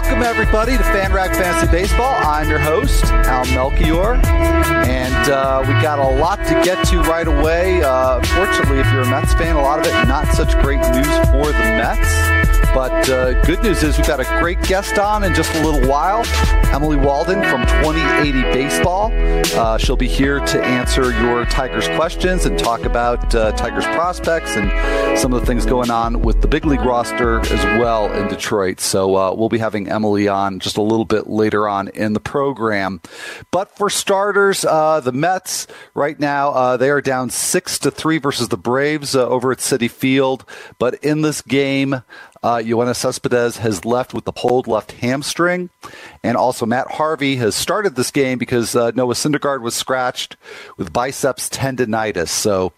Welcome, everybody, to FanRag Fantasy Baseball. I'm your host, Al Melchior, and uh, we got a lot to get to right away. Uh, fortunately, if you're a Mets fan, a lot of it not such great news for the Mets. But uh, good news is we've got a great guest on in just a little while. Emily Walden from 2080 Baseball. Uh, she'll be here to answer your Tigers questions and talk about uh, Tigers prospects and some of the things going on with the big league roster as well in Detroit. So uh, we'll be having Emily on just a little bit later on in the program. But for starters, uh, the Mets right now uh, they are down six to three versus the Braves over at Citi Field. But in this game, uh, Yoenis Cespedes has left with the pulled left hamstring. And also, Matt Harvey has started this game because uh, Noah Syndergaard was scratched with biceps tendonitis. So,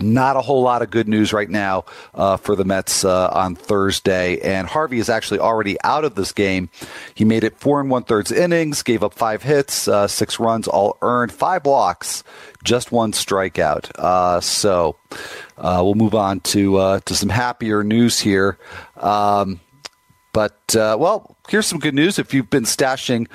not a whole lot of good news right now uh, for the Mets uh, on Thursday. And Harvey is actually already out of this game. He made it four and one thirds innings, gave up five hits, uh, six runs, all earned, five blocks, just one strikeout. Uh, so uh, we'll move on to uh, to some happier news here. Um, but well, here's some good news. If you've been stashing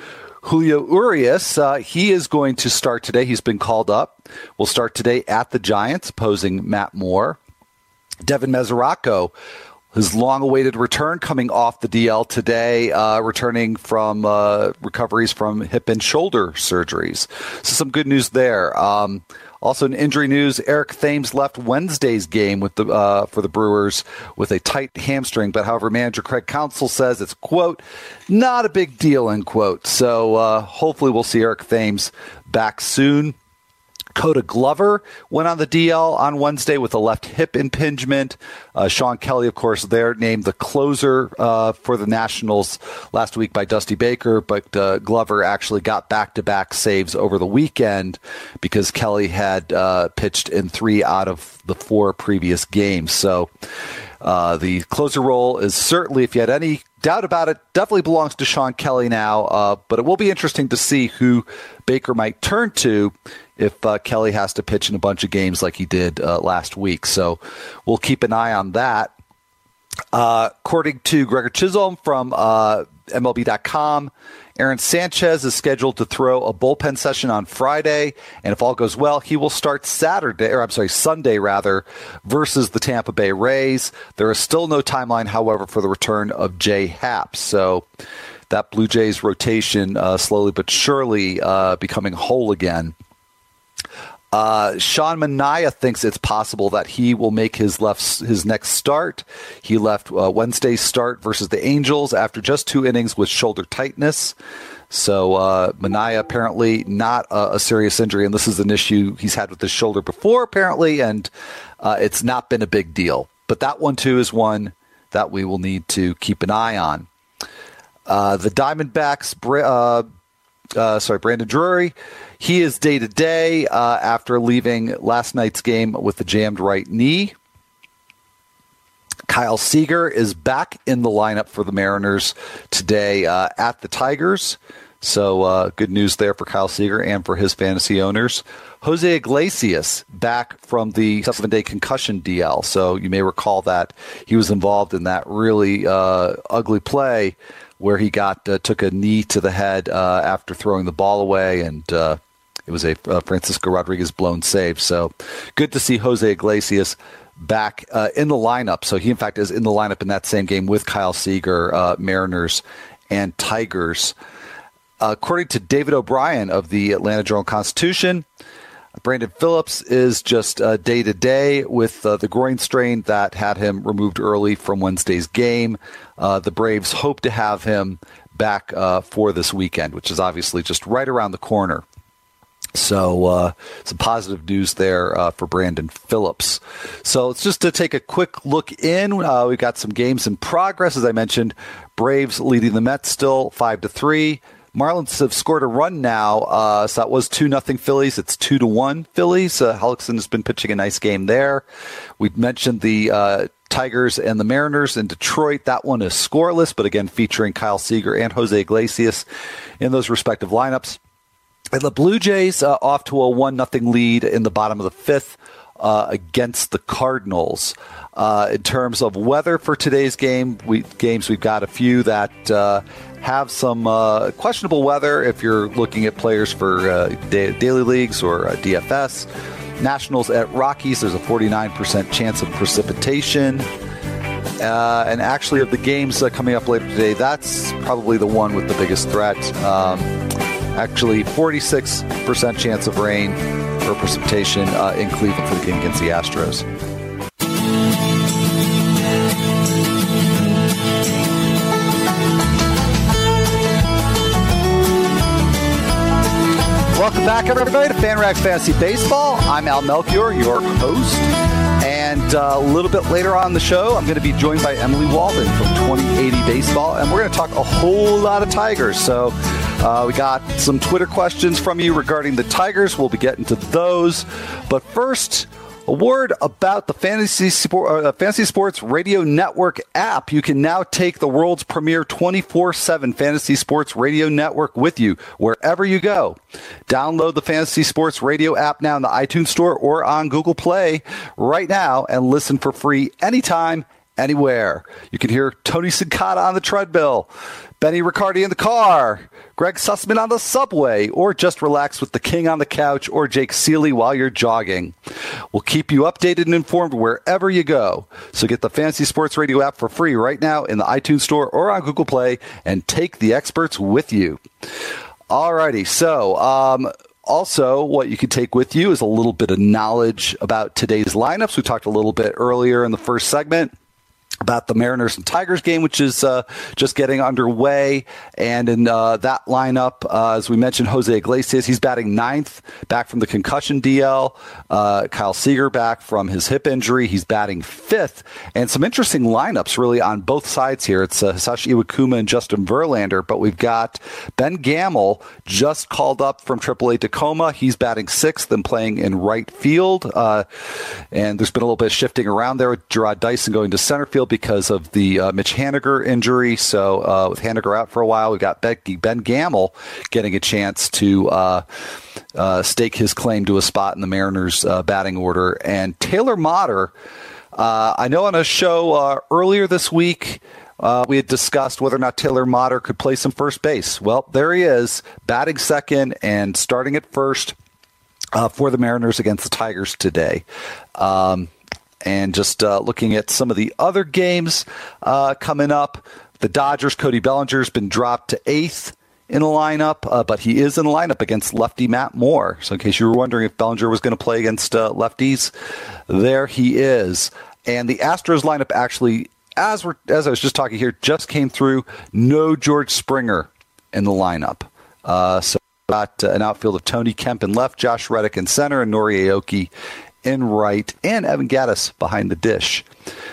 Julio Urias, he is going to start today. He's been called up. Will start today at the Giants, opposing Matt Moore. Devin Mesoraco, his long-awaited return, coming off the DL today, uh, returning from uh, recoveries from hip and shoulder surgeries. So some good news there. Um, also, in injury news, Eric Thames left Wednesday's game with the uh, for the Brewers with a tight hamstring. But however, manager Craig Counsell says it's quote not a big deal end quote. So uh, hopefully, we'll see Eric Thames back soon. Koda Glover went on the DL on Wednesday with a left hip impingement. Uh, Shawn Kelley, of course, there named the closer uh, for the Nationals last week by Dusty Baker, but uh, Glover actually got back to back saves over the weekend because Kelley had uh, pitched in three out of the four previous games. So uh, the closer role is certainly, if you had any doubt about it, definitely belongs to Shawn Kelley now. Uh, but it will be interesting to see who Baker might turn to if uh, Kelley has to pitch in a bunch of games like he did uh, last week. So we'll keep an eye on that. Uh, according to Gregor Chisholm from uh, MLB.com, Aaron Sanchez is scheduled to throw a bullpen session on Friday, and if all goes well, he will start Saturday, or I'm sorry, Sunday rather, versus the Tampa Bay Rays. There is still no timeline, however, for the return of Jay Happ. So that Blue Jays rotation uh, slowly but surely uh, becoming whole again. Uh, Sean Manaea thinks it's possible that he will make his left his next start. He left uh, Wednesday's start versus the Angels after just two innings with shoulder tightness. So uh, Manaea apparently not a, a, serious injury, and this is an issue he's had with his shoulder before, apparently, and uh, it's not been a big deal. But that one too is one that we will need to keep an eye on. Uh, the Diamondbacks, uh, uh, sorry, Brandon Drury he is day to day after leaving last night's game with the jammed right knee. Kyle Seager is back in the lineup for the Mariners today uh, at the Tigers. So uh, good news there for Kyle Seager and for his fantasy owners. Jose Iglesias back from the seven day concussion DL. So you may recall that he was involved in that really uh, ugly play where he got uh, took a knee to the head uh, after throwing the ball away and uh, it was a uh, Francisco Rodriguez blown save. So good to see Jose Iglesias back uh, in the lineup. So he, in fact, is in the lineup in that same game with Kyle Seager, uh, Mariners, and Tigers. according to David O'Brien of the Atlanta Journal Constitution, Brandon Phillips is just day to day with uh, the groin strain that had him removed early from Wednesday's game. Uh, the Braves hope to have him back uh, for this weekend, which is obviously just right around the corner. So uh, some positive news there uh, for Brandon Phillips. So it's just to take a quick look in. Uh, we've got some games in progress, as I mentioned. Braves leading the Mets still five to three. Marlins have scored a run now. Uh, so that was two nothing Phillies. It's two to one Phillies. Uh, Hellickson has been pitching a nice game there. We've mentioned the uh, Tigers and the Mariners in Detroit. That one is scoreless, but again featuring Kyle Seager and Jose Iglesias in those respective lineups. And the Blue Jays uh, off to a one nothing lead in the bottom of the fifth uh, against the Cardinals. Uh, in terms of weather for today's game, we games we've got a few that uh, have some uh, questionable weather. If you're looking at players for uh, da- daily leagues or DFS, Nationals at Rockies, there's a 49% chance of precipitation. Uh, and actually, of the games uh, coming up later today, that's probably the one with the biggest threat. Um, actually, 46% chance of rain or precipitation uh, in Cleveland for the game against the Astros. Welcome back, everybody, to FanRag Fantasy Baseball. I'm Al Melchior, your host. And uh, a little bit later on the show, I'm going to be joined by Emily Walden from 2080 Baseball, and we're going to talk a whole lot of Tigers. So uh, we got some Twitter questions from you regarding the Tigers. We'll be getting to those. But first, a word about the Fantasy, Sport, uh, Fantasy Sports Radio Network app. You can now take the world's premier 24 7 Fantasy Sports Radio Network with you wherever you go. Download the Fantasy Sports Radio app now in the iTunes Store or on Google Play right now and listen for free anytime anywhere. You can hear Tony Sincata on the treadmill, Benny Riccardi in the car, Greg Sussman on the subway, or just relax with the king on the couch or Jake Ciely while you're jogging. We'll keep you updated and informed wherever you go. So get the Fantasy Sports Radio app for free right now in the iTunes Store or on Google Play and take the experts with you. Alrighty, so um, also, what you can take with you is a little bit of knowledge about today's lineups. We talked a little bit earlier in the first segment about the Mariners and Tigers game, which is uh, just getting underway. And in uh, that lineup, uh, as we mentioned, Jose Iglesias, he's batting ninth, back from the concussion DL. Uh, Kyle Seager back from his hip injury. He's batting fifth. And some interesting lineups really on both sides here. It's uh, Hisashi Iwakuma and Justin Verlander, but we've got Ben Gamel just called up from AAA Tacoma. He's batting sixth and playing in right field. Uh, and there's been a little bit of shifting around there with Jarrod Dyson going to center field because of the uh, Mitch Haniger injury. So uh, with Haniger out for a while, we've got Ben Gamel getting a chance to uh, uh, stake his claim to a spot in the Mariners' uh, batting order. And Taylor Motter, uh, I know on a show earlier this week. Uh, we had discussed whether or not Taylor Motter could play some first base. Well, there he is, batting second and starting at first uh, for the Mariners against the Tigers today. Um, and just uh, looking at some of the other games uh, coming up, the Dodgers, Cody Bellinger's been dropped to eighth in the lineup, uh, but he is in the lineup against lefty Matt Moore. So, in case you were wondering if Bellinger was going to play against uh, lefties, there he is. And the Astros lineup actually, as we're as I was just talking here, just came through. No George Springer in the lineup. Uh, so got uh, an outfield of Tony Kemp in left, Josh Reddick in center, and Nori Aoki in right, and Evan Gattis behind the dish.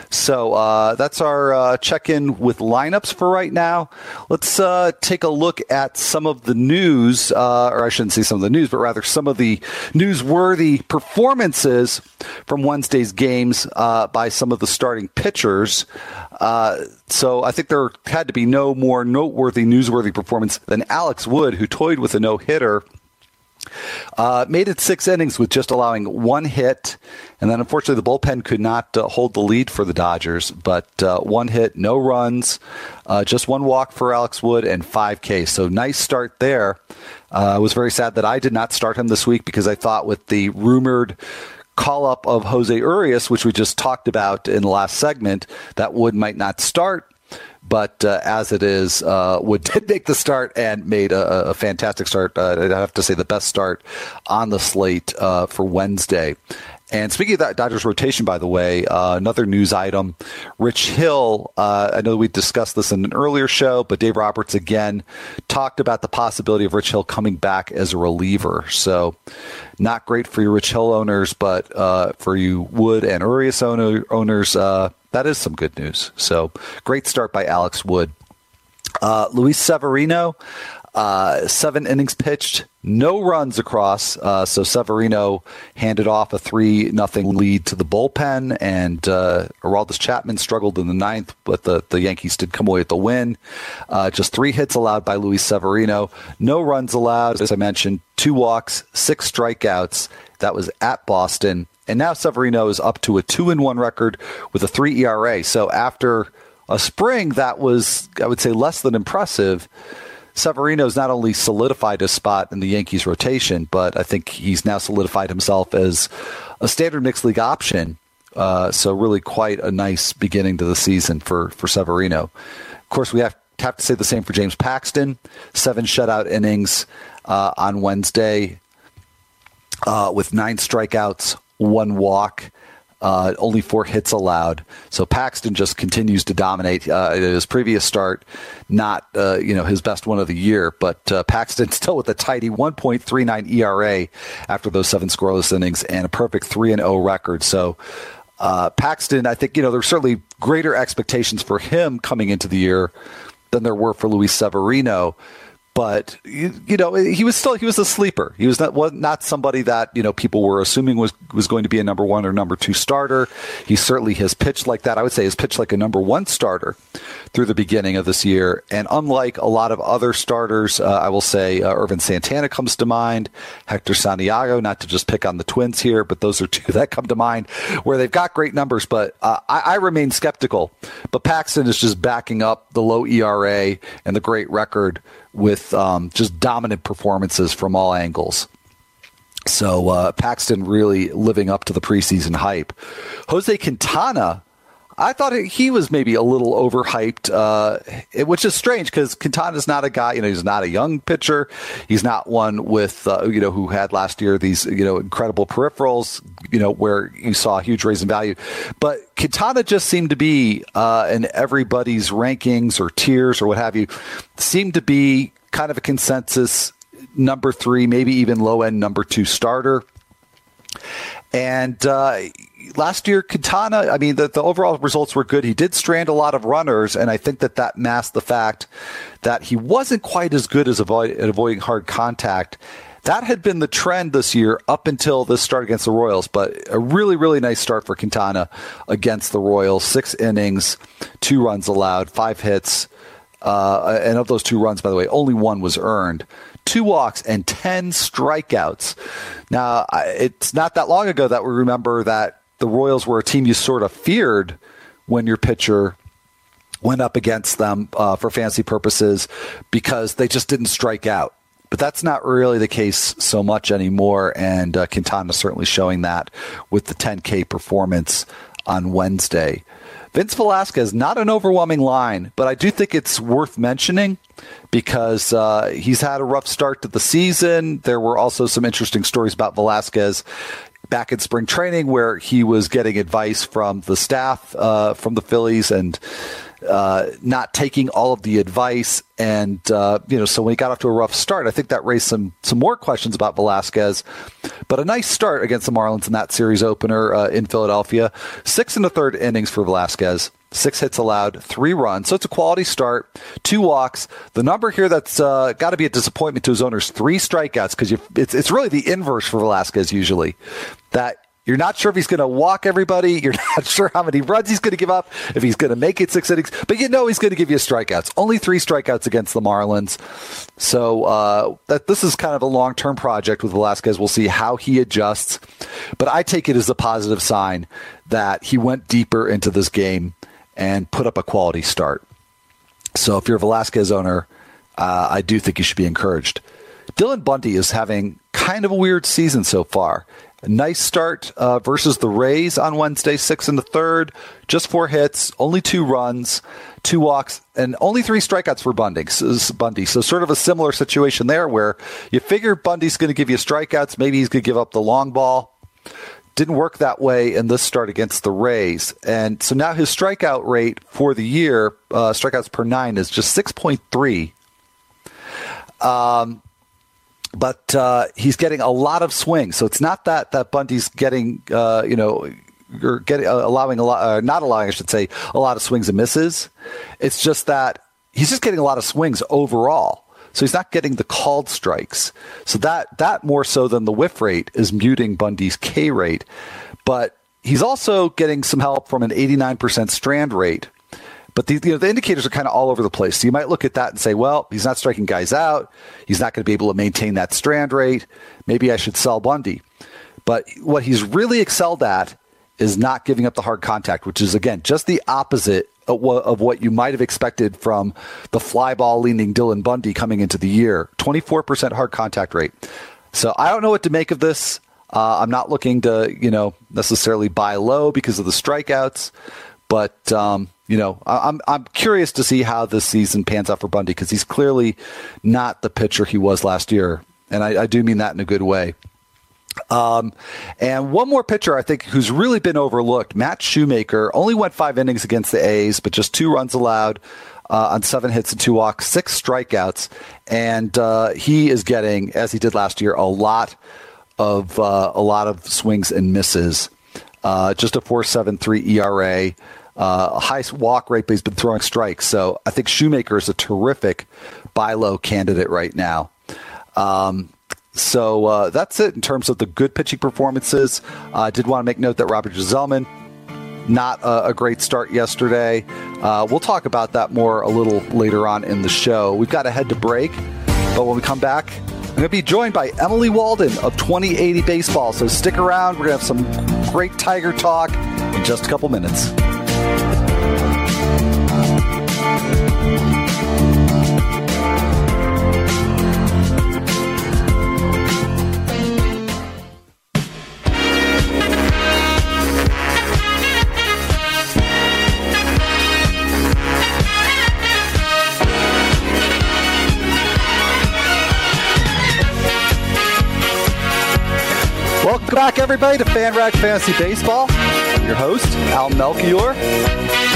So uh, that's our uh, check in with lineups for right now. Let's uh, take a look at some of the news, uh, or I shouldn't say some of the news, but rather some of the newsworthy performances from Wednesday's games uh, by some of the starting pitchers. Uh, so I think there had to be no more noteworthy, newsworthy performance than Alex Wood, who toyed with a no hitter uh, made it six innings with just allowing one hit, and then unfortunately the bullpen could not uh, hold the lead for the Dodgers. But uh, one hit, no runs, uh, just one walk for Alex Wood, and 5K. So nice start there. Uh, I was very sad that I did not start him this week because I thought with the rumored call up of Jose Urias, which we just talked about in the last segment, that Wood might not start. But uh, as it is, uh, Wood did make the start and made a, a fantastic start. Uh, I'd have to say the best start on the slate uh, for Wednesday. And speaking of that Dodgers rotation, by the way, uh, another news item: Rich Hill. Uh, I know we discussed this in an earlier show, but Dave Roberts again talked about the possibility of Rich Hill coming back as a reliever. So, not great for your Rich Hill owners, but uh, for you Wood and Urias owner, owners, uh, that is some good news. So, great start by Alex Wood. Uh, Luis Severino, uh, seven innings pitched, no runs across. Uh, so Severino handed off a three nothing lead to the bullpen, and uh, Aroldis Chapman struggled in the ninth, but the, the Yankees did come away with the win. Uh, just three hits allowed by Luis Severino, no runs allowed. As I mentioned, two walks, six strikeouts. That was at Boston, and now Severino is up to a two and one record with a three ERA. So after a spring that was, I would say, less than impressive. Severino's not only solidified his spot in the Yankees rotation, but I think he's now solidified himself as a standard mixed league option. Uh, so really quite a nice beginning to the season for, for Severino. Of course, we have, have to say the same for James Paxton. Seven shutout innings uh, on Wednesday uh, with nine strikeouts, one walk. Uh, only four hits allowed. So Paxton just continues to dominate. Uh, his previous start, not uh, you know his best one of the year, but uh, Paxton still with a tidy 1.39 ERA after those seven scoreless innings and a perfect three and zero record. So. Uh, Paxton, I think you know there's certainly greater expectations for him coming into the year than there were for Luis Severino but you, you, know he was still he was a sleeper. He was not was not somebody that you know people were assuming was was going to be a number one or number two starter. He certainly has pitched like that. I would say has pitched like a number one starter through the beginning of this year. And unlike a lot of other starters, uh, I will say uh, Ervin Santana comes to mind, Hector Santiago. Not to just pick on the Twins here, but those are two that come to mind where they've got great numbers. But uh, I, I remain skeptical. But Paxton is just backing up the low ERA and the great record with um, just dominant performances from all angles. So uh, Paxton really living up to the preseason hype. Jose Quintana I thought he was maybe a little overhyped, uh, which is strange because Quintana's not a guy, you know, he's not a young pitcher. He's not one with, uh, you know, who had last year these, you know, incredible peripherals, you know, where you saw a huge raise in value. But Quintana just seemed to be uh, in everybody's rankings or tiers or what have you, seemed to be kind of a consensus number three, maybe even low end number two starter. And uh, last year, Quintana, I mean, the, the overall results were good. He did strand a lot of runners, and I think that that masked the fact that he wasn't quite as good as avoid, at avoiding hard contact. That had been the trend this year up until this start against the Royals, but a really, really nice start for Quintana against the Royals. Six innings, two runs allowed, five hits. Uh, and of those two runs, by the way, only one was earned two walks and 10 strikeouts. Now, it's not that long ago that we remember that the Royals were a team you sort of feared when your pitcher went up against them uh, for fancy purposes because they just didn't strike out. But that's not really the case so much anymore, and uh, Quintana certainly showing that with the 10K performance on Wednesday. Vince Velasquez, not an overwhelming line, but I do think it's worth mentioning because uh, he's had a rough start to the season. There were also some interesting stories about Velasquez back in spring training where he was getting advice from the staff uh, from the Phillies and uh, not taking all of the advice. And, uh, you know, so when he got off to a rough start, I think that raised some, some more questions about Velasquez. But a nice start against the Marlins in that series opener uh, in Philadelphia. Six and a third innings for Velasquez. Six hits allowed, three runs. So it's a quality start, two walks. The number here that's uh, got to be a disappointment to his owners: three strikeouts because it's it's really the inverse for Velasquez usually. That you're not sure if he's going to walk everybody. You're not sure how many runs he's going to give up, if he's going to make it six innings, but you know he's going to give you strikeouts. Only three strikeouts against the Marlins. So uh, that this is kind of a long term project with Velasquez. We'll see how he adjusts, but I take it as a positive sign that he went deeper into this game and put up a quality start. So if you're a Velasquez owner, uh, I do think you should be encouraged. Dylan Bundy is having kind of a weird season so far. A nice start uh, versus the Rays on Wednesday, six in the third, just four hits, only two runs, two walks, and only three strikeouts for Bundy. Bundy. So sort of a similar situation there where you figure Bundy's going to give you strikeouts. Maybe he's going to give up the long ball. Didn't work that way in this start against the Rays. And so now his strikeout rate for the year, uh, strikeouts per nine, is just 6.3. Um, but uh, he's getting a lot of swings. So it's not that that Bundy's getting, uh, you know, or getting uh, allowing a lot, uh, not allowing, I should say, a lot of swings and misses. It's just that he's just getting a lot of swings overall. So he's not getting the called strikes. So that that more so than the whiff rate is muting Bundy's K rate, but he's also getting some help from an 89% strand rate. But the, you know, the indicators are kind of all over the place. So you might look at that and say, well, he's not striking guys out. He's not going to be able to maintain that strand rate. Maybe I should sell Bundy. But what he's really excelled at is not giving up the hard contact, which is, again, just the opposite of what you might have expected from the fly ball leaning Dylan Bundy coming into the year. 24% hard contact rate. So I don't know what to make of this. Uh, I'm not looking to, you know, necessarily buy low because of the strikeouts, but um, you know, I'm I'm curious to see how this season pans out for Bundy because he's clearly not the pitcher he was last year, and I, I do mean that in a good way. Um, and one more pitcher, I think, who's really been overlooked, Matt Shoemaker, only went five innings against the A's, but just two runs allowed uh, on seven hits and two walks, six strikeouts, and uh, he is getting, as he did last year, a lot of uh, a lot of swings and misses. Uh, just a four seven three ERA. Uh, a high walk rate, but he's been throwing strikes. So I think Shoemaker is a terrific buy low candidate right now. Um, so uh, that's it in terms of the good pitching performances. I uh, did want to make note that Robert Gsellman, not a, a great start yesterday. Uh, we'll talk about that more a little later on in the show. We've got to head to break, but when we come back, I'm going to be joined by Emily Walden of 2080 Baseball. So stick around. We're going to have some great Tiger talk in just a couple minutes. Welcome back, everybody, to FanRag Fantasy Baseball. I'm your host, Al Melchior.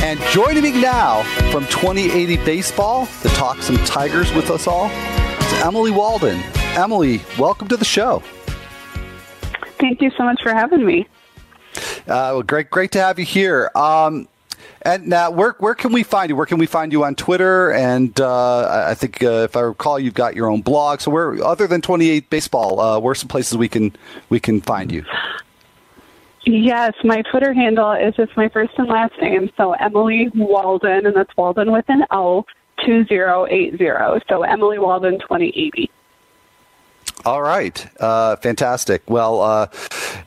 And joining me now from 2080 Baseball to talk some Tigers with us all is Emily Walden. Emily, welcome to the show. Thank you so much for having me. Uh, well, great, great to have you here. Um, and now, where where can we find you? Where can we find you on Twitter? And uh, I think, uh, if I recall, you've got your own blog. So, where other than Twenty Eight Baseball, uh, where are some places we can we can find you? Yes, my Twitter handle is just my first and last name. So Emily Walden, and that's Walden with an O, two zero eight zero. So Emily Walden, twenty eighty. All right. Uh, fantastic. Well, uh,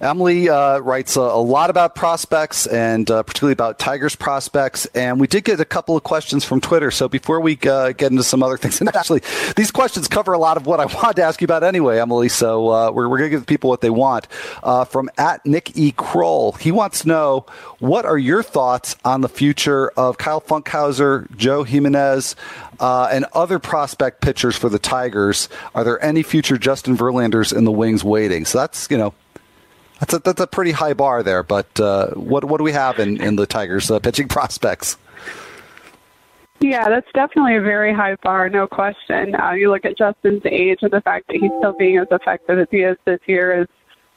Emily uh, writes a, a, lot about prospects and uh, particularly about Tigers prospects. And we did get a couple of questions from Twitter. So before we uh, get into some other things, and actually, these questions cover a lot of what I wanted to ask you about anyway, Emily. So uh, we're, we're going to give people what they want. from at Nick E. Kroll, he wants to know what are your thoughts on the future of Kyle Funkhouser, Joe Jimenez, and other prospect pitchers for the Tigers. Are there any future Justin Verlanders in the wings waiting? So that's you know that's a, that's a pretty high bar there. But uh, what what do we have in in the Tigers uh, pitching prospects? Yeah, that's definitely a very high bar, no question. Uh, you look at Justin's age and the fact that he's still being as effective as he is this year is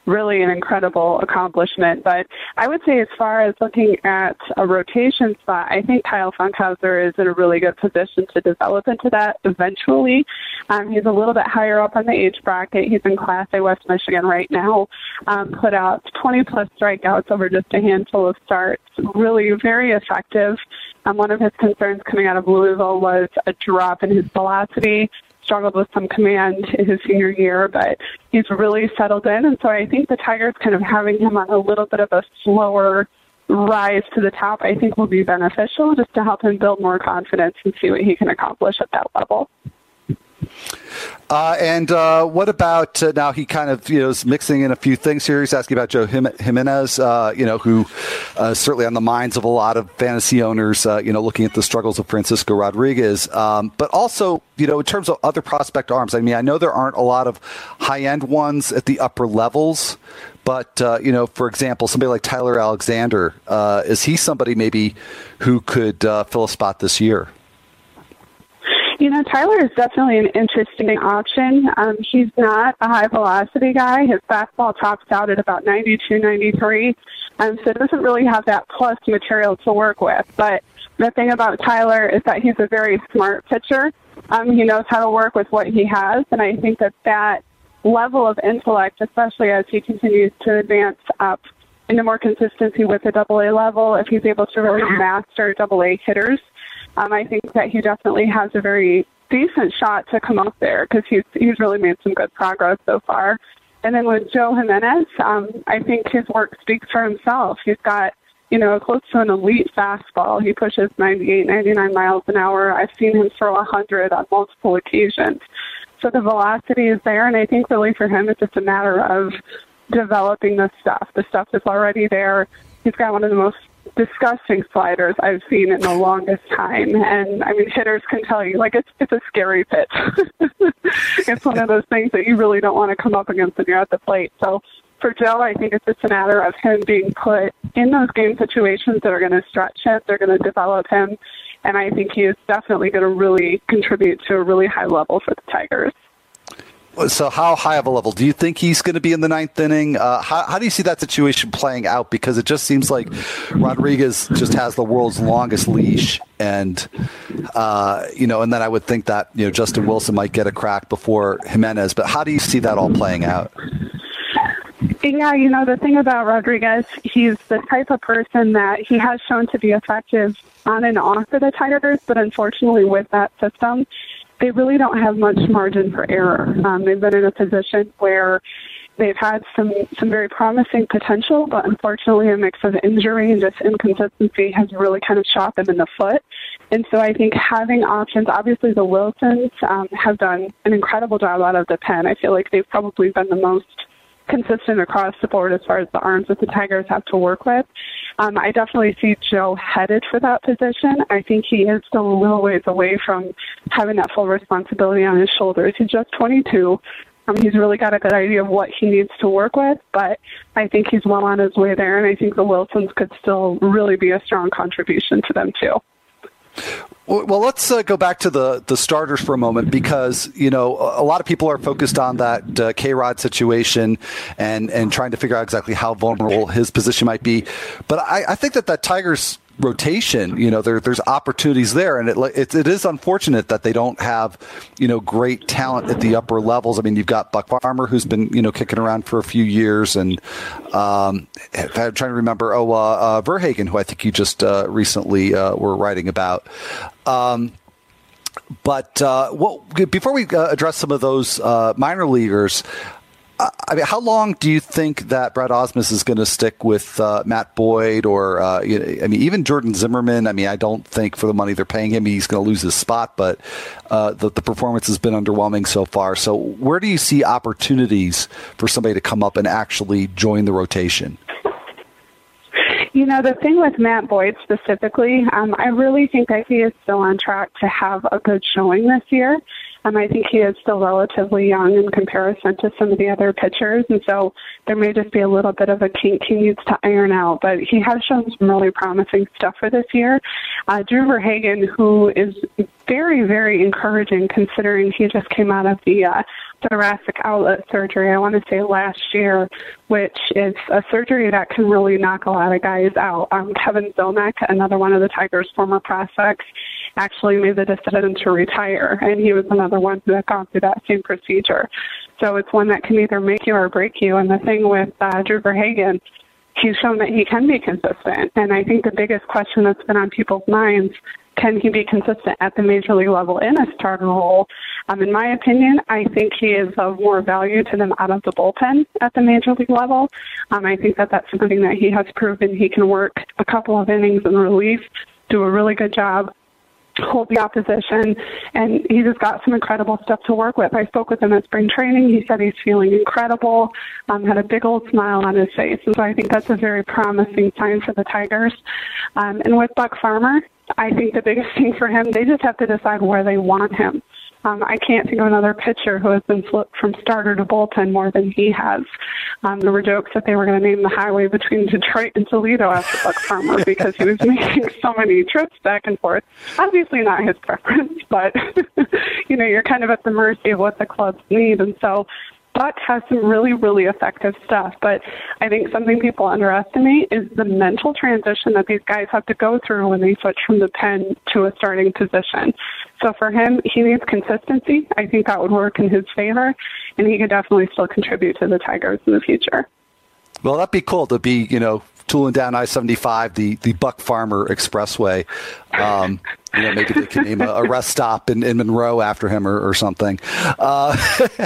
really an incredible accomplishment. But I would say, as far as looking at a rotation spot, I think Kyle Funkhouser is in a really good position to develop into that eventually. Um, he's a little bit higher up on the age bracket. He's in Class A West Michigan right now. Um, put out 20 plus strikeouts over just a handful of starts. Really very effective. Um, one of his concerns coming out of Louisville was a drop in his velocity struggled with some command in his senior year, but he's really settled in. And so I think the Tigers kind of having him on a little bit of a slower rise to the top, I think will be beneficial just to help him build more confidence and see what he can accomplish at that level. Uh, and uh, what about uh, now? He kind of you know is mixing in a few things here. He's asking about Joe Jimenez, uh, you know, who uh, certainly on the minds of a lot of fantasy owners. Uh, you know, looking at the struggles of Francisco Rodriguez, um, but also you know in terms of other prospect arms. I mean, I know there aren't a lot of high end ones at the upper levels, But you know, for example, somebody like Tyler Alexander, is he somebody maybe who could fill a spot this year? You know, Tyler is definitely an interesting option. Um, he's not a high velocity guy. His fastball tops out at about 92, 93, um, so doesn't really have that plus material to work with. But the thing about Tyler is that he's a very smart pitcher. Um, he knows how to work with what he has, and I think that that level of intellect, especially as he continues to advance up into more consistency with the double A level, if he's able to really master double A hitters, um, I think that he definitely has a very decent shot to come up there because he's he's really made some good progress so far. And then with Joe Jimenez, um, I think his work speaks for himself. He's got you know close to an elite fastball. He pushes 98, 99 miles an hour. I've seen him throw 100 on multiple occasions. So the velocity is there, and I think really for him it's just a matter of developing the stuff. The stuff is already there. He's got one of the most disgusting sliders I've seen in the longest time. And I mean, hitters can tell you, like, it's it's a scary pitch. it's one of those things that you really don't want to come up against when you're at the plate. So for Joe, I think it's just a matter of him being put in those game situations that are going to stretch him, they're going to develop him, and I think he is definitely going to really contribute to a really high level for the Tigers. So, how high of a level do you think he's going to be in the ninth inning? Uh, how, how, do you see that situation playing out? Because it just seems like Rodriguez just has the world's longest leash, and uh, you know, and then I would think that you know Justin Wilson might get a crack before Jimenez. But how do you see that all playing out? Yeah, you know, the thing about Rodriguez, he's the type of person that he has shown to be effective on and off of the Tigers, but unfortunately, with that system, they really don't have much margin for error. Um, they've been in a position where they've had some some very promising potential, but unfortunately, a mix of injury and just inconsistency has really kind of shot them in the foot. And so, I think having options. Obviously, the Wilsons um, have done an incredible job out of the pen. I feel like they've probably been the most consistent across the board as far as the arms that the Tigers have to work with. Um, I definitely see Joe headed for that position. I think he is still a little ways away from having that full responsibility on his shoulders. He's just 22. Um, he's really got a good idea of what he needs to work with, but I think he's well on his way there, and I think the Wilsons could still really be a strong contribution to them too. Well, let's uh, go back to the, the starters for a moment because you know a lot of people are focused on that uh, K Rod situation and and trying to figure out exactly how vulnerable his position might be. But I, I think that that Tigers rotation. You know, there, there's opportunities there, and it, it, it is unfortunate that they don't have you know great talent at the upper levels. I mean, you've got Buck Farmer who's been you know kicking around for a few years, and um, I'm trying to remember. Oh, uh, uh, Verhagen, who I think you just uh, recently uh, were writing about. Um, but uh, what, before we uh, address some of those uh, minor leaguers, I mean, how long do you think that Brad Ausmus is going to stick with uh, Matt Boyd or, uh, you know, I mean, even Jordan Zimmermann? I mean, I don't think for the money they're paying him, he's going to lose his spot, but uh, the, the performance has been underwhelming so far. So, where do you see opportunities for somebody to come up and actually join the rotation? You know, the thing with Matt Boyd specifically, um, I really think that he is still on track to have a good showing this year. Um, I think he is still relatively young in comparison to some of the other pitchers, and so there may just be a little bit of a kink he needs to iron out. But he has shown some really promising stuff for this year. Uh, Drew Verhagen, who is very, very encouraging considering he just came out of the uh, thoracic outlet surgery, I want to say last year, which is a surgery that can really knock a lot of guys out. Um, Kevin Ziomek, another one of the Tigers' former prospects, actually made the decision to retire, and he was another one who had gone through that same procedure. So it's one that can either make you or break you. And the thing with uh, Drew Verhagen, he's shown that he can be consistent. And I think the biggest question that's been on people's minds can he be consistent at the major league level in a starter role? Um, in my opinion, I think he is of more value to them out of the bullpen at the major league level. Um, I think that that's something that he has proven he can work a couple of innings in relief, do a really good job, hold the opposition, and he just got some incredible stuff to work with. I spoke with him at spring training. He said he's feeling incredible, um, had a big old smile on his face, and so I think that's a very promising sign for the Tigers. Um, and with Buck Farmer, I think the biggest thing for him, they just have to decide where they want him. Um, I can't think of another pitcher who has been flipped from starter to bullpen more than he has. Um, there were jokes that they were going to name the highway between Detroit and Toledo after Buck Farmer because he was making so many trips back and forth. Obviously not his preference, but you know you're kind of at the mercy of what the clubs need, and so Buck has some really, really effective stuff. But I think something people underestimate is the mental transition that these guys have to go through when they switch from the pen to a starting position. So for him, he needs consistency. I think that would work in his favor, and he could definitely still contribute to the Tigers in the future. Well, that'd be cool to be, you know, tooling down I seventy five, the the Buck Farmer Expressway. Um, you know, maybe they can name a, a rest stop in, in, Monroe after him or, or something. Uh,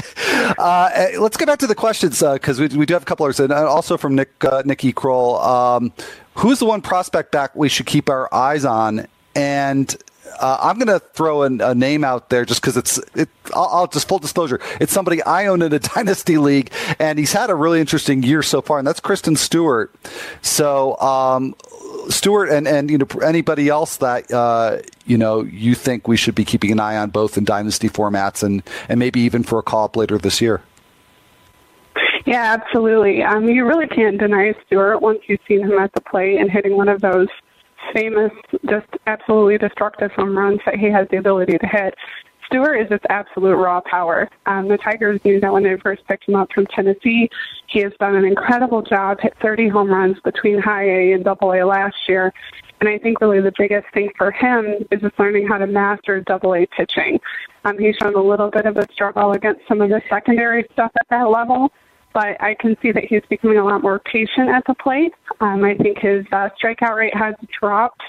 uh, eh, let's get back to the questions because uh, we, we do have a couple others, and also from Nick uh, Nicky Kroll. Um, who's the one prospect back we should keep our eyes on? And uh, I'm going to throw an, a name out there just because it's. It, I'll, I'll, just full disclosure. It's somebody I own in a dynasty league, and he's had a really interesting year so far, and that's Christin Stewart. So, um, Stewart and and you know anybody else that uh, you know you think we should be keeping an eye on both in dynasty formats and and maybe even for a call up later this year. Yeah, absolutely. Um, you really can't deny Stewart once you've seen him at the plate and hitting one of those famous, just absolutely destructive home runs that he has the ability to hit. Stewart is just absolute raw power. Um, the Tigers knew that when they first picked him up from Tennessee. He has done an incredible job, hit 30 home runs between high A and double A last year. And I think really the biggest thing for him is just learning how to master double A pitching. Um, he's shown a little bit of a struggle against some of the secondary stuff at that level but I can see that he's becoming a lot more patient at the plate. Um, I think his uh, strikeout rate has dropped,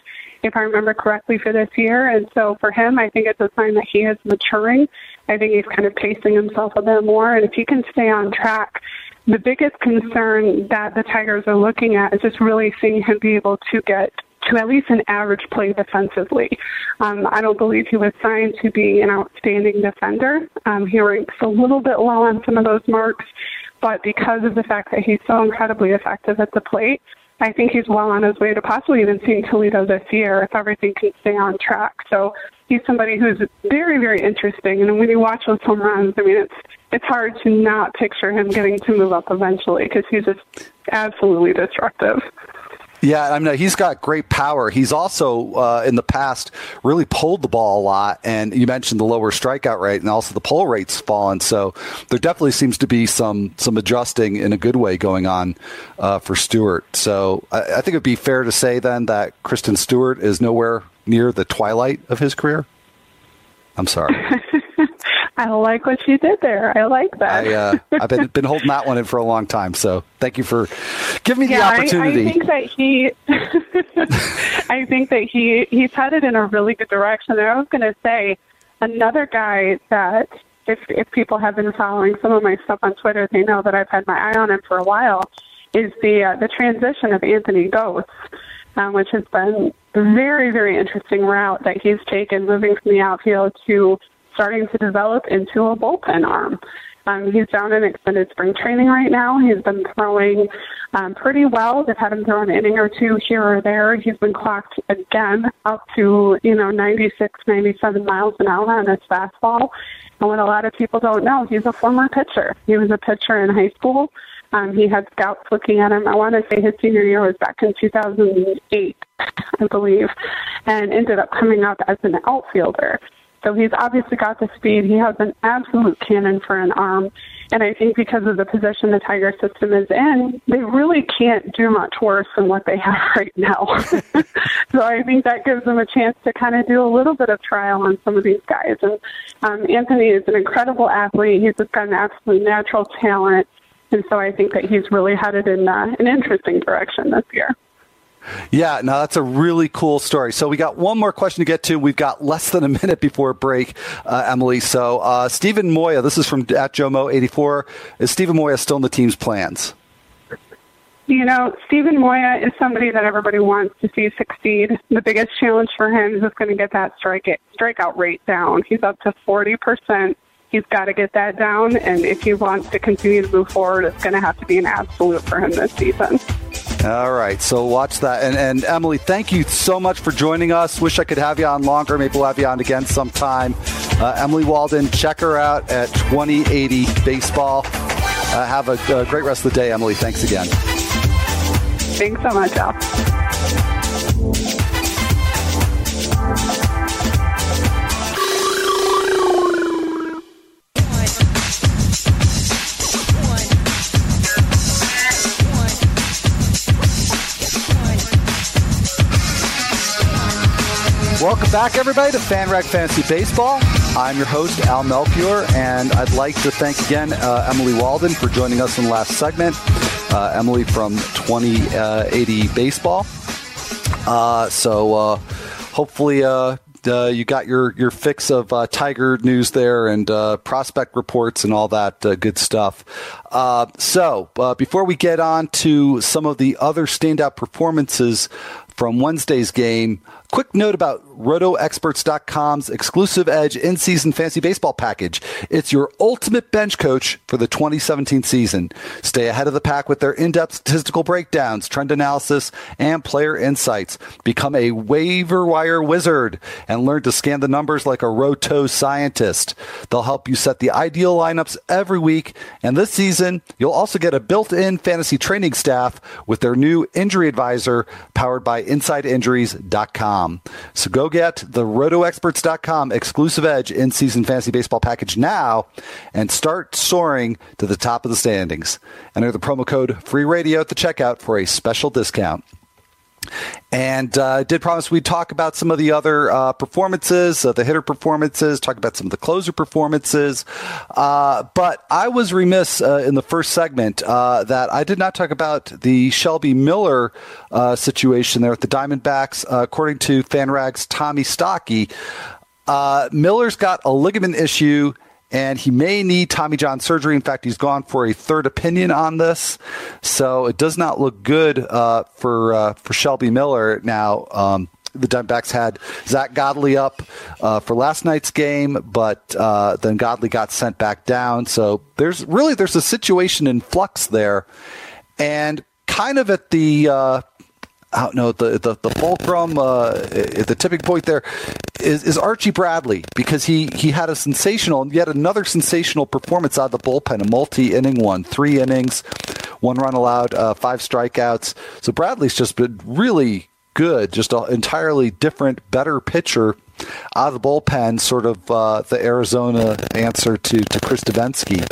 if I remember correctly, for this year. And so for him, I think it's a sign that he is maturing. I think he's kind of pacing himself a bit more. And if he can stay on track, the biggest concern that the Tigers are looking at is just really seeing him be able to get to at least an average play defensively. Um, I don't believe he was signed to be an outstanding defender. Um, he ranks a little bit low on some of those marks. But because of the fact that he's so incredibly effective at the plate, I think he's well on his way to possibly even seeing Toledo this year if everything can stay on track. So he's somebody who's very, very interesting. And when you watch those home runs, I mean, it's it's hard to not picture him getting to move up eventually because he's just absolutely destructive. Yeah, I mean, he's got great power. He's also, uh, in the past, really pulled the ball a lot. And you mentioned the lower strikeout rate, and also the pull rate's fallen. So there definitely seems to be some some adjusting in a good way going on uh, for Stewart. So I, I think it'd be fair to say then that Christin Stewart is nowhere near the twilight of his career. I'm sorry. I like what you did there. I like that. I, uh, I've been been holding that one in for a long time. So thank you for giving me yeah, the opportunity. I, I think that he, I think that he he's headed in a really good direction. And I was going to say another guy that if if people have been following some of my stuff on Twitter, they know that I've had my eye on him for a while. Is the uh, the transition of Anthony Gose, um, which has been a very very interesting route that he's taken, moving from the outfield to starting to develop into a bullpen arm. Um, he's down in extended spring training right now. He's been throwing um, pretty well. They've had him throw an inning or two here or there. He's been clocked again up to, you know, 96, 97 miles an hour on his fastball. And what a lot of people don't know, he's a former pitcher. He was a pitcher in high school. Um, he had scouts looking at him. I want to say his senior year was back in 2008, I believe, and ended up coming up as an outfielder. So he's obviously got the speed. He has an absolute cannon for an arm. And I think because of the position the Tiger system is in, they really can't do much worse than what they have right now. so I think that gives them a chance to kind of do a little bit of trial on some of these guys. And um, Anthony is an incredible athlete. He's just got an absolute natural talent. And so I think that he's really headed in uh, an interesting direction this year. Yeah, no, that's a really cool story. So we got one more question to get to. We've got less than a minute before break, uh, Emily. So uh, Steven Moya, this is from at Jomo84. Is Steven Moya still in the team's plans? You know, Steven Moya is somebody that everybody wants to see succeed. The biggest challenge for him is just going to get that strike it, strikeout rate down. He's up to 40%. He's got to get that down, and if he wants to continue to move forward, it's going to have to be an absolute for him this season. All right, so watch that. And, and Emily, thank you so much for joining us. Wish I could have you on longer. Maybe we'll have you on again sometime. Uh, Emily Walden, check her out at 2080 Baseball. Uh, have a, a great rest of the day, Emily. Thanks again. Thanks so much, Al. Welcome back, everybody, to FanRag Fantasy Baseball. I'm your host, Al Melchior, and I'd like to thank again uh, Emily Waldon for joining us in the last segment. Uh, Emily from 2080 Baseball. Uh, so uh, hopefully uh, uh, you got your, your fix of Tiger news there and prospect reports and all that good stuff. so before we get on to some of the other standout performances from Wednesday's game, Quick note about RotoExperts.com's exclusive Edge in season fantasy baseball package. It's your ultimate bench coach for the 2017 season. Stay ahead of the pack with their in depth statistical breakdowns, trend analysis, and player insights. Become a waiver wire wizard and learn to scan the numbers like a roto scientist. They'll help you set the ideal lineups every week. And this season, you'll also get a built in fantasy training staff with their new injury advisor powered by InsideInjuries.com. So go get the rotoexperts.com exclusive edge in season fantasy baseball package now and start soaring to the top of the standings. Enter the promo code free radio at the checkout for a special discount. And uh, did promise we'd talk about some of the other uh, performances, uh, the hitter performances, talk about some of the closer performances. Uh, but I was remiss uh, in the first segment uh, that I did not talk about the Shelby Miller situation there at the Diamondbacks. according to FanRag's Tommy Stokke, Miller's got a ligament issue and he may need Tommy John surgery. In fact, he's gone for a third opinion on this, so it does not look good uh, for uh, for Shelby Miller now. Um, the Diamondbacks had Zack Godley up uh, for last night's game, but uh, then Godley got sent back down. So there's really there's a situation in flux there, and kind of at the uh, I don't the the, the fulcrum, uh, the tipping point there is, is Archie Bradley because he he had a sensational, and yet another sensational performance out of the bullpen, a multi-inning one, three innings, one run allowed, uh, five strikeouts. So Bradley's just been really good, just an entirely different, better pitcher out of the bullpen, sort of uh, the Arizona answer to to Chris Devenski.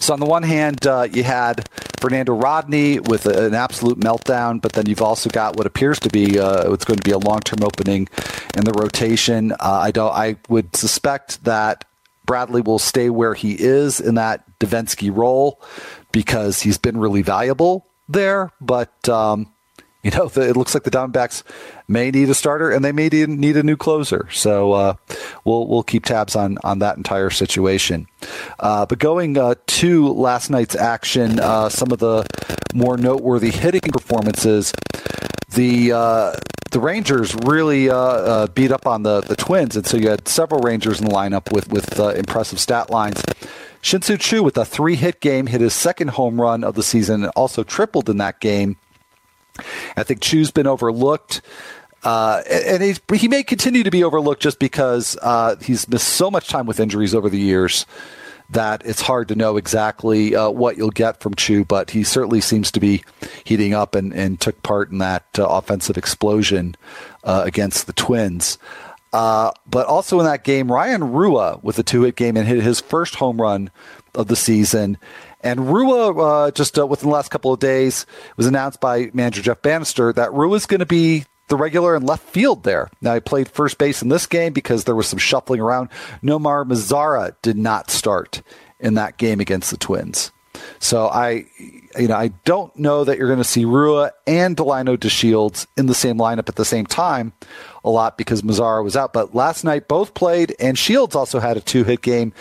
So on the one hand, uh, you had Fernando Rodney with an absolute meltdown, but then you've also got what appears to be uh, it's going to be a long-term opening in the rotation. Uh, I don't. I would suspect that Bradley will stay where he is in that Devenski role because he's been really valuable there, but. Um, you know, it looks like the Diamondbacks may need a starter and they may need a new closer. So uh, we'll we'll keep tabs on on that entire situation. Uh, but going uh, to last night's action, uh, some of the more noteworthy hitting performances. The uh, the Rangers really uh, beat up on the the Twins, and so you had several Rangers in the lineup with with impressive stat lines. Shin-Soo with a three hit game hit his second home run of the season, and also tripled in that game. I think Choo's been overlooked. Uh, and he may continue to be overlooked just because uh, he's missed so much time with injuries over the years that it's hard to know exactly uh, what you'll get from Chu, but he certainly seems to be heating up and, and took part in that uh, offensive explosion uh, against the Twins. Uh, but also in that game, Ryan Rua with a two hit game and hit his first home run of the season. And Rua, uh, just uh, within the last couple of days, was announced by manager Jeff Banister that Rua is going to be the regular in left field there. Now, he played first base in this game because there was some shuffling around. Nomar Mazara did not start in that game against the Twins. So I, you know, I don't know that you're going to see Rua and Delino DeShields in the same lineup at the same time a lot because Mazara was out. But last night both played, and Shields also had a two hit game.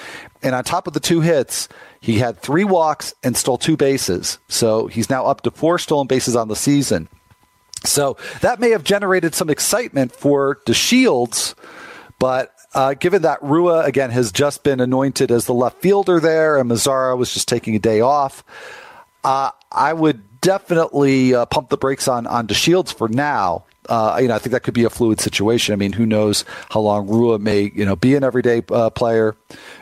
And on top of the two hits, he had three walks and stole two bases. So he's now up to four stolen bases on the season. So that may have generated some excitement for the DeShields, but uh, given that Rua, again, has just been anointed as the left fielder there and Mazara was just taking a day off, uh, I would definitely uh, pump the brakes on, on DeShields for now. uh, you know, I think that could be a fluid situation. I mean, who knows how long Rua may, you know, be an everyday uh, player.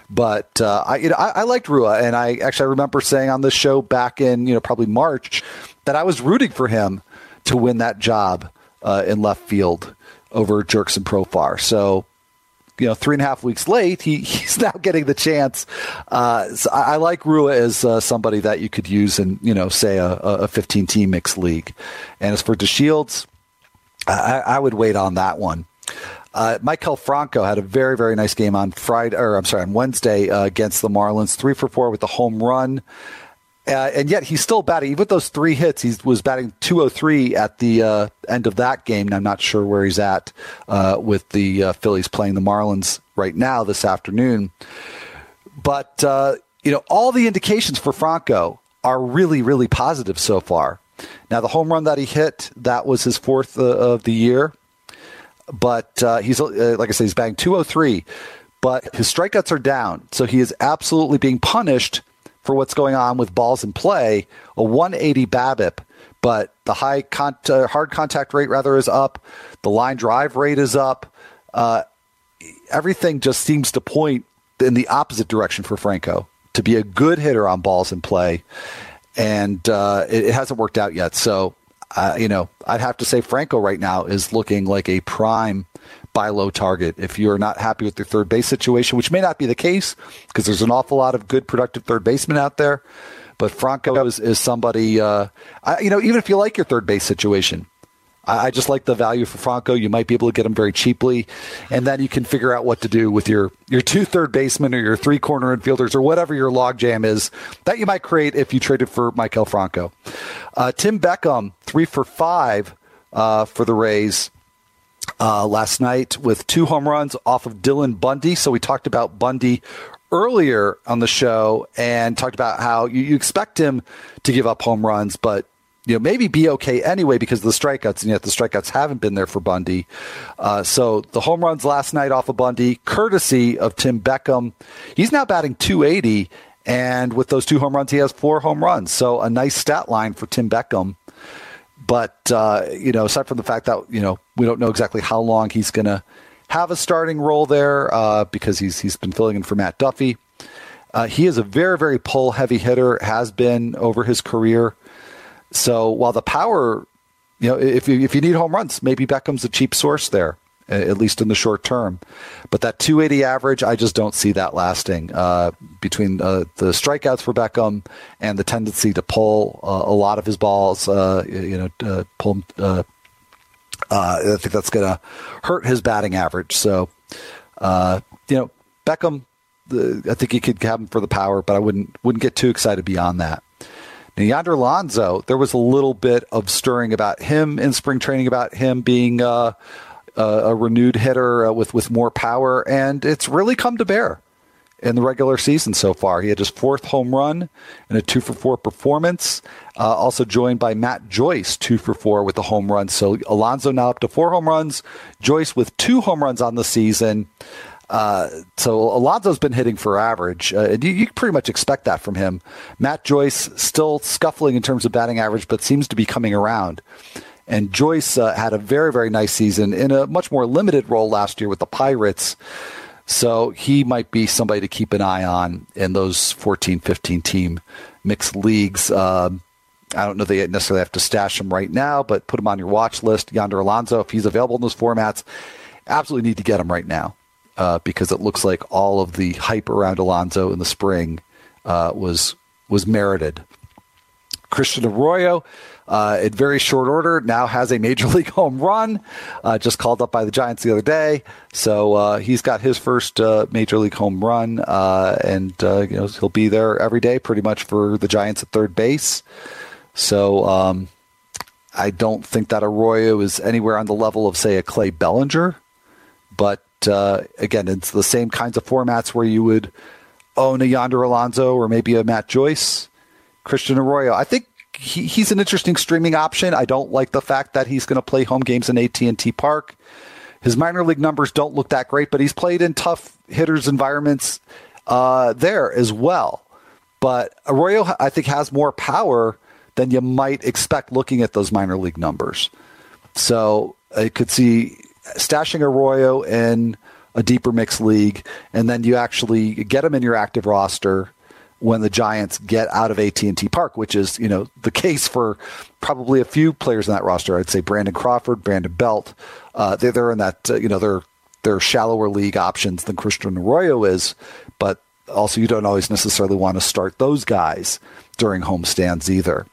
But uh, I, you know, I, I, liked Rua, and I actually I remember saying on this show back in, you know, probably March that I was rooting for him to win that job uh, in left field over Jurickson Profar. So you know three and a half weeks late, he, he's now getting the chance. Uh, so I, I, like Rua as uh, somebody that you could use in you know say a, a 15 team mixed league. And as for DeShields, I, I would wait on that one. Uh, Maikel Franco had a very, very nice game on Friday, or I'm sorry, on Wednesday uh, against the Marlins. Three for four with the home run. Uh, and yet he's still batting. Even with those three hits, he was batting 203 at the uh, end of that game. And I'm not sure where he's at uh, with the uh, Phillies playing the Marlins right now this afternoon. But, uh, you know, all the indications for Franco are really, really positive so far. Now, the home run that he hit, that was his fourth uh, of the year. But he's, like I said, he's batting 203. But his strikeouts are down. So he is absolutely being punished for what's going on with balls in play, a 180 BABIP, but the high con- uh, hard contact rate rather is up, the line drive rate is up. Uh, everything just seems to point in the opposite direction for Franco to be a good hitter on balls in play, and uh, it, it, hasn't worked out yet. So, uh, you know, I'd have to say Franco right now is looking like a prime buy low target. If you're not happy with your third base situation, which may not be the case because there's an awful lot of good, productive third basemen out there. But Franco is, is somebody, uh, I, you know, even if you like your third base situation, I, just like the value for Franco. You might be able to get him very cheaply, and then you can figure out what to do with your your two third basemen or your three corner infielders or whatever your logjam is that you might create if you traded for Maikel Franco. Uh, Tim Beckham, three for five uh, for the Rays uh, last night with two home runs off of Dylan Bundy. So we talked about Bundy earlier on the show and talked about how you, you expect him to give up home runs, but you know maybe be okay anyway because of the strikeouts, and yet the strikeouts haven't been there for Bundy. Uh, so the home runs last night off of Bundy, courtesy of Tim Beckham. He's now batting 280, and with those two home runs, he has four home runs. So a nice stat line for Tim Beckham. But uh, you know, aside from the fact that you know we don't know exactly how long he's going to have a starting role there uh, because he's he's been filling in for Matt Duffy. Uh, he is a very very pull heavy hitter, has been over his career. So while the power, you know, if you if you need home runs, maybe Beckham's a cheap source there at least in the short term. But that 280 average, I just don't see that lasting uh, between uh, the strikeouts for Beckham and the tendency to pull uh, a lot of his balls. Uh, you know, uh, pull. Uh, I think that's going to hurt his batting average. So, you know, Beckham, I think you could have him for the power, but I wouldn't wouldn't get too excited beyond that. Now, Yonder Alonso, there was a little bit of stirring about him in spring training about him being uh, a renewed hitter uh, with with more power, and it's really come to bear in the regular season so far. He had his fourth home run and a two for four performance. Uh, also joined by Matt Joyce, two for four with a home run. So Alonso now up to four home runs. Joyce with two home runs on the season. Uh, so Alonso's been hitting for average, uh, you, you pretty much expect that from him. Matt Joyce still scuffling in terms of batting average, but seems to be coming around. And Joyce uh, had a very, very nice season in a much more limited role last year with the Pirates. So he might be somebody to keep an eye on in those 14, 15 team mixed leagues. Um, I don't know they necessarily have to stash him right now, but put him on your watch list. Yonder Alonso, if he's available in those formats, absolutely need to get him right now uh, because it looks like all of the hype around Alonso in the spring uh, was was merited. Christian Arroyo, uh, in very short order, now has a major league home run, uh, just called up by the Giants the other day. So uh, he's got his first uh, major league home run, and you know he'll be there every day, pretty much for the Giants at third base. So um, I don't think that Arroyo is anywhere on the level of say a Clay Bellinger, but again, it's the same kinds of formats where you would own a Yonder Alonso or maybe a Matt Joyce. Christian Arroyo. I think he, he's an interesting streaming option. I don't like the fact that he's going to play home games in AT&T Park. His minor league numbers don't look that great, but he's played in tough hitters environments uh, there as well. But Arroyo, I think, has more power than you might expect looking at those minor league numbers. So I could see stashing Arroyo in a deeper mixed league, and then you actually get him in your active roster when the Giants get out of AT&T Park, which is, you know, the case for probably a few players in that roster. I'd say Brandon Crawford, Brandon Belt. Uh, they're, they're in that, uh, you know, they're, they're shallower league options than Christian Arroyo is, but also you don't always necessarily want to start those guys during homestands either.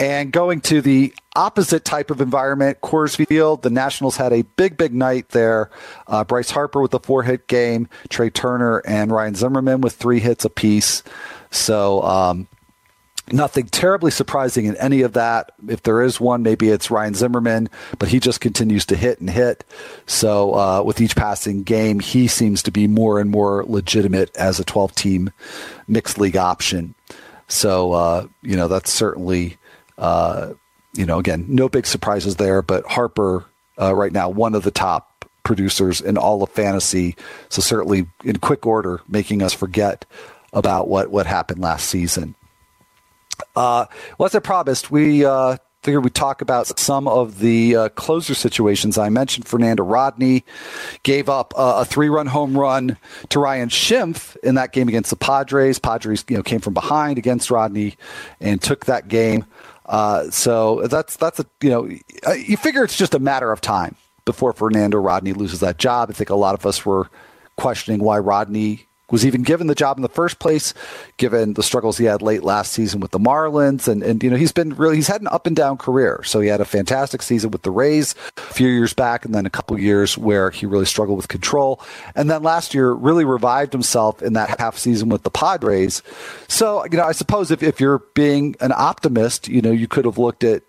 And going to the opposite type of environment, Coors Field, the Nationals had a big, big night there. Uh, Bryce Harper with a four hit game, Trea Turner and Ryan Zimmerman with three hits apiece. So, um, nothing terribly surprising in any of that. If there is one, maybe it's Ryan Zimmerman, but he just continues to hit and hit. So uh, with each passing game, he seems to be more and more legitimate as a 12 team mixed league option. So, uh, you know, that's certainly you know, again, no big surprises there, but Harper uh, right now, one of the top producers in all of fantasy. So certainly in quick order, making us forget about what, what happened last season. Uh, well, as I promised, we uh, figured we'd talk about some of the uh, closer situations. I mentioned Fernando Rodney gave up uh, a three-run home run to Ryan Schimpf in that game against the Padres. Padres, you know, came from behind against Rodney and took that game. Uh, so that's that's a you know uh, you figure it's just a matter of time before Fernando Rodney loses that job. I think a lot of us were questioning why Rodney was even given the job in the first place, given the struggles he had late last season with the Marlins. And, and you know, he's been really, he's had an up and down career. So he had a fantastic season with the Rays a few years back, and then a couple years where he really struggled with control. And then last year really revived himself in that half season with the Padres. So, you know, I suppose if, if you're being an optimist, you know, you could have looked at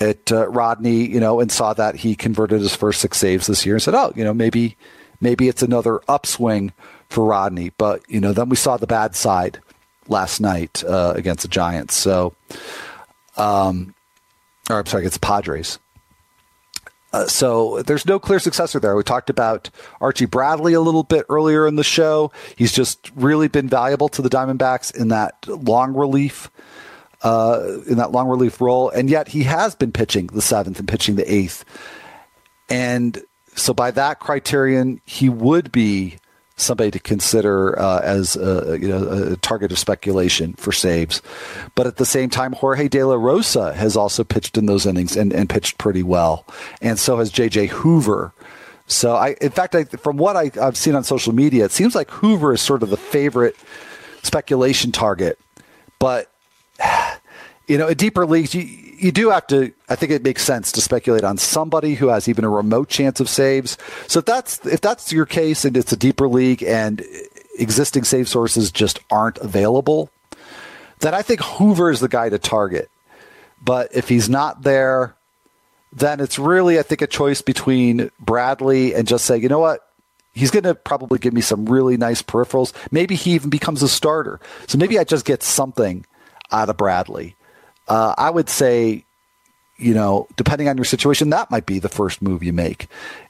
at uh, Rodney, you know, and saw that he converted his first six saves this year and said, "Oh, you know, maybe maybe it's another upswing for Rodney. But you know, then we saw the bad side last night uh, against the Giants. So, um, or I'm sorry, against the Padres. Uh, so there's no clear successor there. We talked about Archie Bradley a little bit earlier in the show. He's just really been valuable to the Diamondbacks in that long relief, uh, in that long relief role, and yet he has been pitching the seventh and pitching the eighth, and so by that criterion, he would be somebody to consider uh, as a, you know, a target of speculation for saves. But at the same time, Jorge De La Rosa has also pitched in those innings and, and pitched pretty well. And so has J.J. Hoover. So I, in fact, I, from what I, I've seen on social media, it seems like Hoover is sort of the favorite speculation target. But you know, in deeper leagues, you, you do have to. I think it makes sense to speculate on somebody who has even a remote chance of saves. So if that's if that's your case, and it's a deeper league, and existing save sources just aren't available, then I think Hoover is the guy to target. But if he's not there, then it's really I think a choice between Bradley and just say, you know what, he's going to probably give me some really nice peripherals. Maybe he even becomes a starter. So maybe I just get something out of Bradley uh, I would say, you know, depending on your situation, that might be the first move you make.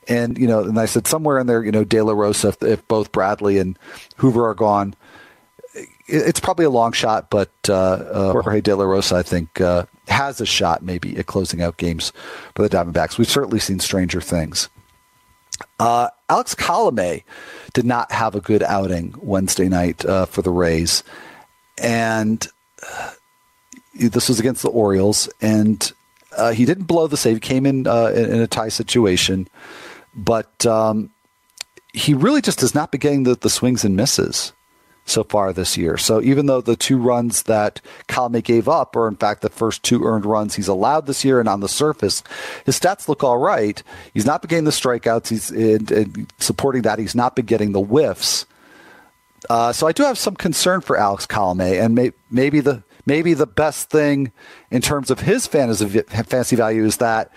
And, you know, and I said somewhere in there, you know, De La Rosa, if, if both Bradley and Hoover are gone, it's probably a long shot, but uh, uh, Jorge De La Rosa, I think, uh, has a shot maybe at closing out games for the Diamondbacks. We've certainly seen stranger things. Uh, Alex Colome did not have a good outing Wednesday night uh, for the Rays. And this was against the Orioles, and uh, he didn't blow the save. He came in, uh, in, a tie situation, but um, he really just has not been getting the, the swings and misses so far this year. So even though the two runs that Colome gave up are in fact the first two earned runs he's allowed this year, and on the surface, his stats look all right. He's not been getting the strikeouts. He's in, in supporting that. He's not been getting the whiffs. Uh, so I do have some concern for Alex Colome, and may, maybe the maybe the best thing in terms of his fantasy, value is that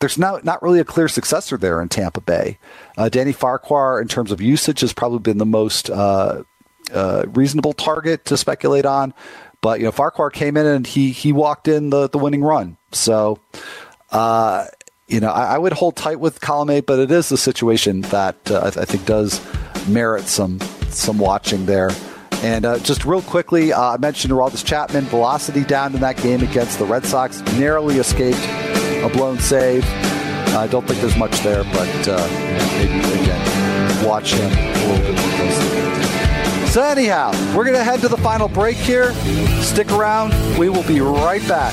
there's not, not really a clear successor there in Tampa Bay. Uh, Danny Farquhar, in terms of usage, has probably been the most uh, uh, reasonable target to speculate on. But you know, Farquhar came in and he he walked in the the winning run. So, uh, you know, I, I, would hold tight with Colome, but it is a situation that uh, I, I think does merit some some watching there. And uh, just real quickly, uh, I mentioned Aroldis Chapman, velocity down in that game against the Red Sox, narrowly escaped a blown save. I don't think there's much there, but uh, maybe again watch him a little bit more closely. So anyhow, we're going to head to the final break here. Stick around. We will be right back.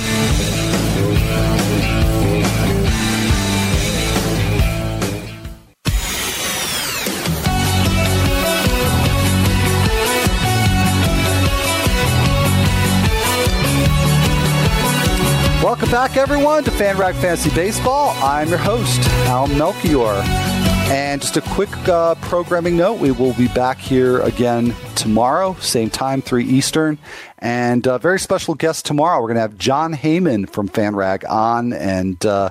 Welcome back, everyone, to FanRag Fantasy Baseball. I'm your host, Al Melchior. And just a quick uh, programming note we will be back here again tomorrow, same time, 3 Eastern. And a very special guest tomorrow. We're going to have Jon Heyman from FanRag on and uh,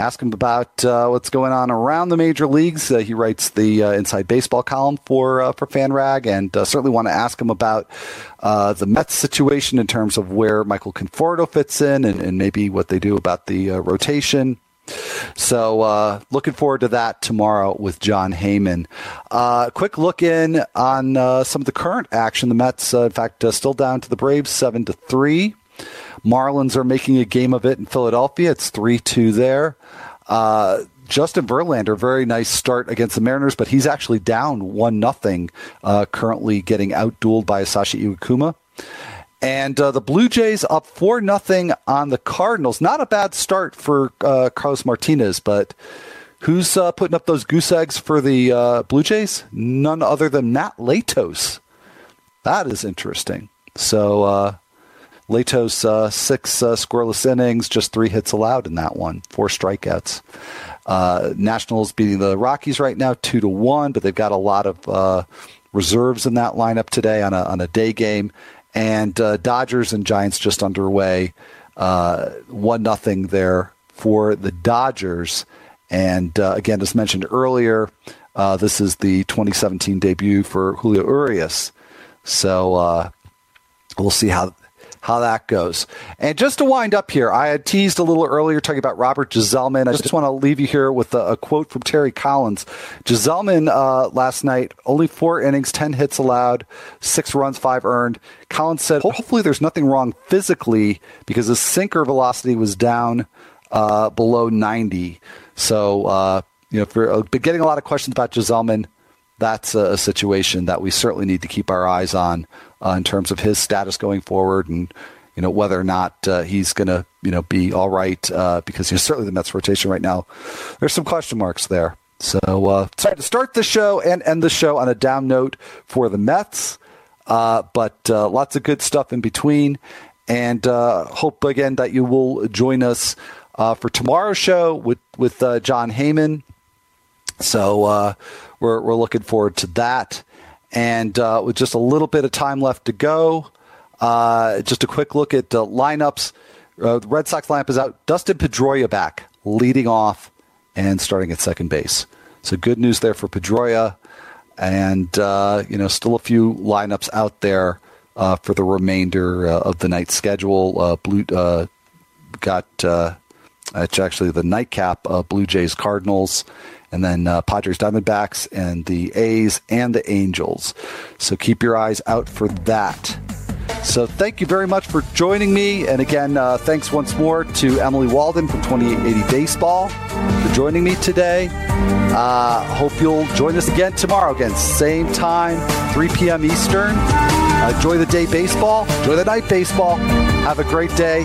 ask him about uh, what's going on around the major leagues. Uh, he writes the uh, Inside Baseball column for, uh, for FanRag and certainly want to ask him about the Mets situation in terms of where Michael Conforto fits in and, and maybe what they do about the rotation. So uh, looking forward to that tomorrow with Jon Heyman. Uh, quick look in on uh, some of the current action. The Mets, uh, in fact, uh, still down to the Braves, seven to three. Marlins are making a game of it in Philadelphia. It's three two there. Uh, Justin Verlander, very nice start against the Mariners, but he's actually down one nothing. currently getting outdueled by Sashi Iwakuma. And uh, the Blue Jays up 4 nothing on the Cardinals. Not a bad start for uh, Carlos Martinez, but who's uh, putting up those goose eggs for the uh, Blue Jays? None other than Matt Latos. That is interesting. So uh, Latos, uh, six scoreless innings, just three hits allowed in that one, four strikeouts. Nationals beating the Rockies right now, two to one, but they've got a lot of reserves in that lineup today on a on a day game and uh, Dodgers and Giants just underway. Uh, one nothing there for the Dodgers, and uh, again, as mentioned earlier, uh, this is the 2017 debut for Julio Urias. So we'll see how how that goes. And just to wind up here, I had teased a little earlier talking about Robert Gsellman. I just want to leave you here with a, a quote from Terry Collins. Gsellman uh, last night, only four innings, 10 hits allowed, six runs, five earned. Collins said, hopefully there's nothing wrong physically because his sinker velocity was down uh, below 90. So, uh, you know, for, uh, been getting a lot of questions about Gsellman that's a, situation that we certainly need to keep our eyes on uh, in terms of his status going forward and you know whether or not uh, he's going to you know be all right uh, because you know, certainly the Mets rotation right now there's some question marks there. So uh, sorry to start the show and end the show on a down note for the Mets, uh, but uh, lots of good stuff in between, and hope again that you will join us for tomorrow's show with with Jon Heyman. So we're, we're looking forward to that. And uh, with just a little bit of time left to go, uh, just a quick look at the lineups. Uh, the Red Sox lineup is out. Dustin Pedroia back, leading off and starting at second base. So good news there for Pedroia. And, uh, you know, still a few lineups out there uh, for the remainder uh, of the night schedule. Blue got, it's actually the nightcap, Blue Jays Cardinals and then uh, Padres Diamondbacks and the A's and the Angels. So keep your eyes out for that. So thank you very much for joining me. And again, uh, thanks once more to Emily Waldon from 2080 Baseball for joining me today. Uh, hope you'll join us again tomorrow. Again, same time, 3 p.m. Eastern. Uh, enjoy the day baseball. Enjoy the night baseball. Have a great day.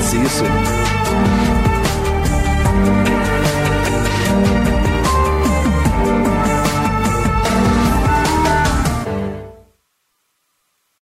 See you soon.